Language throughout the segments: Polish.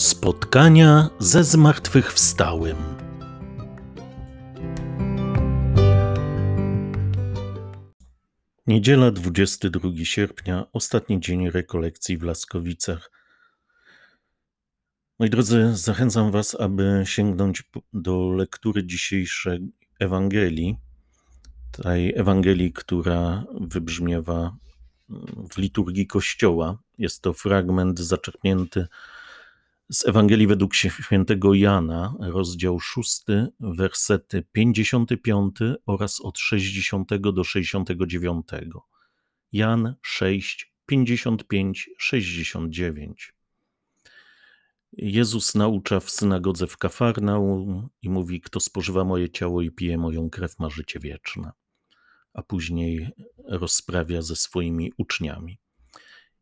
Spotkania ze zmartwychwstałym. Niedziela 22 sierpnia, ostatni dzień rekolekcji w Laskowicach. Moi drodzy, zachęcam Was, aby sięgnąć do lektury dzisiejszej Ewangelii, tej Ewangelii, która wybrzmiewa w liturgii Kościoła. Jest to fragment zaczerpnięty Ewangelii według świętego Jana, rozdział 6, wersety 55 oraz od 60 do 69. Jan 6, 55, 69. Jezus naucza w synagodze w Kafarnaum i mówi: Kto spożywa moje ciało i pije moją krew, ma życie wieczne. A później rozprawia ze swoimi uczniami.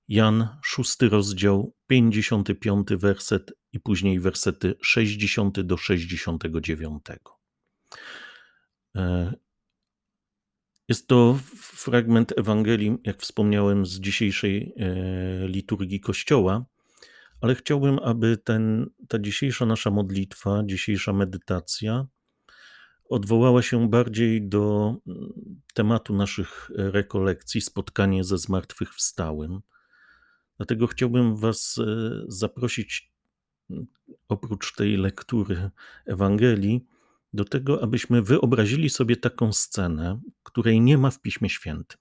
Jan, szósty rozdział, 55 werset i później wersety 60 do 69. E, jest to fragment Ewangelii, jak wspomniałem, z dzisiejszej e, liturgii Kościoła, ale chciałbym, aby ten, ta dzisiejsza nasza modlitwa, dzisiejsza medytacja odwołała się bardziej do mm, tematu naszych rekolekcji, spotkanie ze zmartwychwstałym. Dlatego chciałbym Was e, zaprosić, oprócz tej lektury Ewangelii, do tego, abyśmy wyobrazili sobie taką scenę, której nie ma w Piśmie Świętym,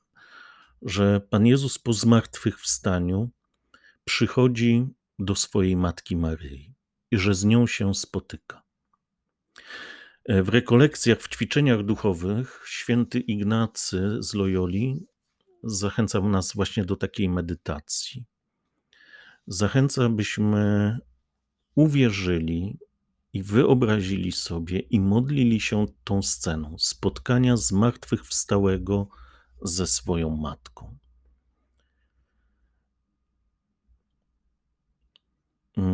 że Pan Jezus po zmartwychwstaniu przychodzi do swojej matki Maryi i że z nią się spotyka. E, w rekolekcjach, w ćwiczeniach duchowych święty Ignacy z Loyoli zachęcał nas właśnie do takiej medytacji. Zachęca, abyśmy uwierzyli i wyobrazili sobie i modlili się tą sceną spotkania zmartwychwstałego ze swoją matką.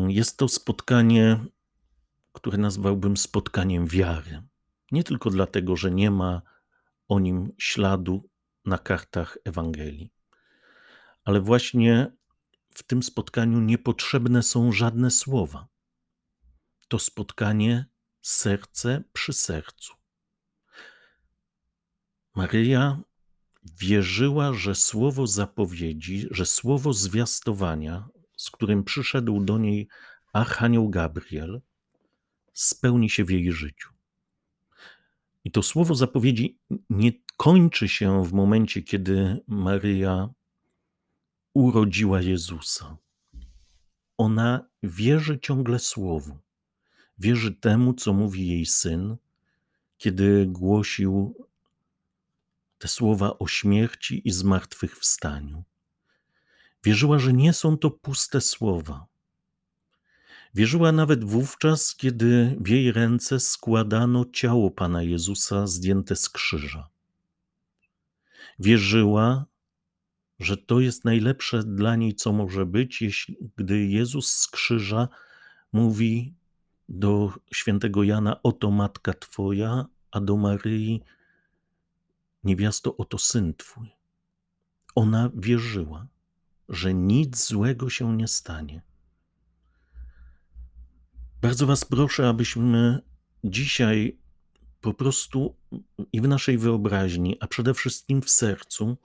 Jest to spotkanie, które nazwałbym spotkaniem wiary. Nie tylko dlatego, że nie ma o nim śladu na kartach Ewangelii, ale właśnie w tym spotkaniu niepotrzebne są żadne słowa. To spotkanie serce przy sercu. Maryja wierzyła, że słowo zapowiedzi, że słowo zwiastowania, z którym przyszedł do niej Archanioł Gabriel, spełni się w jej życiu. I to słowo zapowiedzi nie kończy się w momencie, kiedy Maryja urodziła Jezusa. Ona wierzy ciągle Słowu, wierzy temu, co mówi jej syn, kiedy głosił te słowa o śmierci i zmartwychwstaniu. Wierzyła, że nie są to puste słowa. Wierzyła nawet wówczas, kiedy w jej ręce składano ciało Pana Jezusa zdjęte z krzyża. Wierzyła, że to jest najlepsze dla niej, co może być, jeśli, gdy Jezus z krzyża mówi do świętego Jana: Oto matka Twoja, a do Maryi: Niewiasto, oto syn Twój. Ona wierzyła, że nic złego się nie stanie. Bardzo Was proszę, abyśmy dzisiaj po prostu i w naszej wyobraźni, a przede wszystkim w sercu,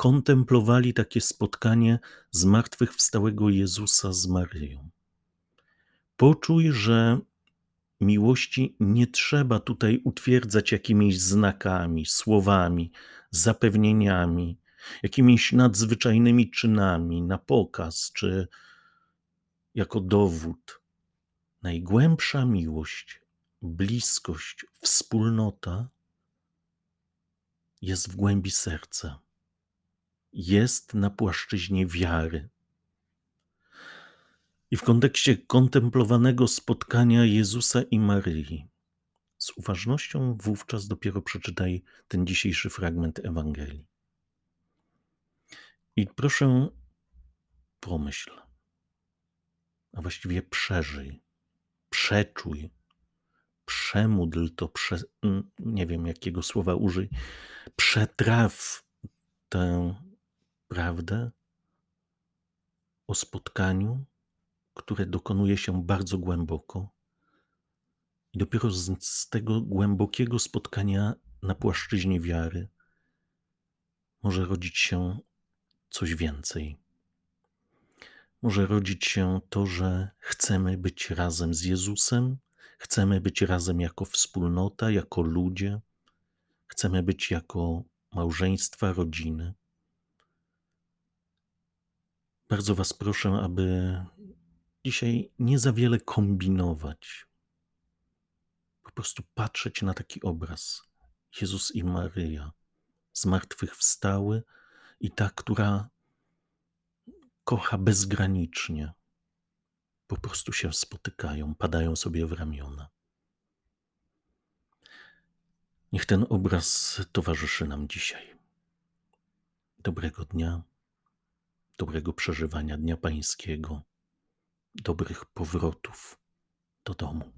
kontemplowali takie spotkanie zmartwychwstałego Jezusa z Maryją. Poczuj, że miłości nie trzeba tutaj utwierdzać jakimiś znakami, słowami, zapewnieniami, jakimiś nadzwyczajnymi czynami na pokaz czy jako dowód. Najgłębsza miłość, bliskość, wspólnota jest w głębi serca jest na płaszczyźnie wiary. I w kontekście kontemplowanego spotkania Jezusa i Maryi, z uważnością wówczas dopiero przeczytaj ten dzisiejszy fragment Ewangelii. I proszę, pomyśl, a właściwie przeżyj, przeczuj, przemódl to, prze, nie wiem jakiego słowa użyj, przetraw tę prawdę o spotkaniu, które dokonuje się bardzo głęboko. I dopiero z, z tego głębokiego spotkania na płaszczyźnie wiary może rodzić się coś więcej. Może rodzić się to, że chcemy być razem z Jezusem, chcemy być razem jako wspólnota, jako ludzie, chcemy być jako małżeństwa, rodziny. Bardzo Was proszę, aby dzisiaj nie za wiele kombinować. Po prostu patrzeć na taki obraz. Jezus i Maryja, zmartwychwstały i ta, która kocha bezgranicznie. Po prostu się spotykają, padają sobie w ramiona. Niech ten obraz towarzyszy nam dzisiaj. Dobrego dnia, dobrego przeżywania Dnia Pańskiego, dobrych powrotów do domu.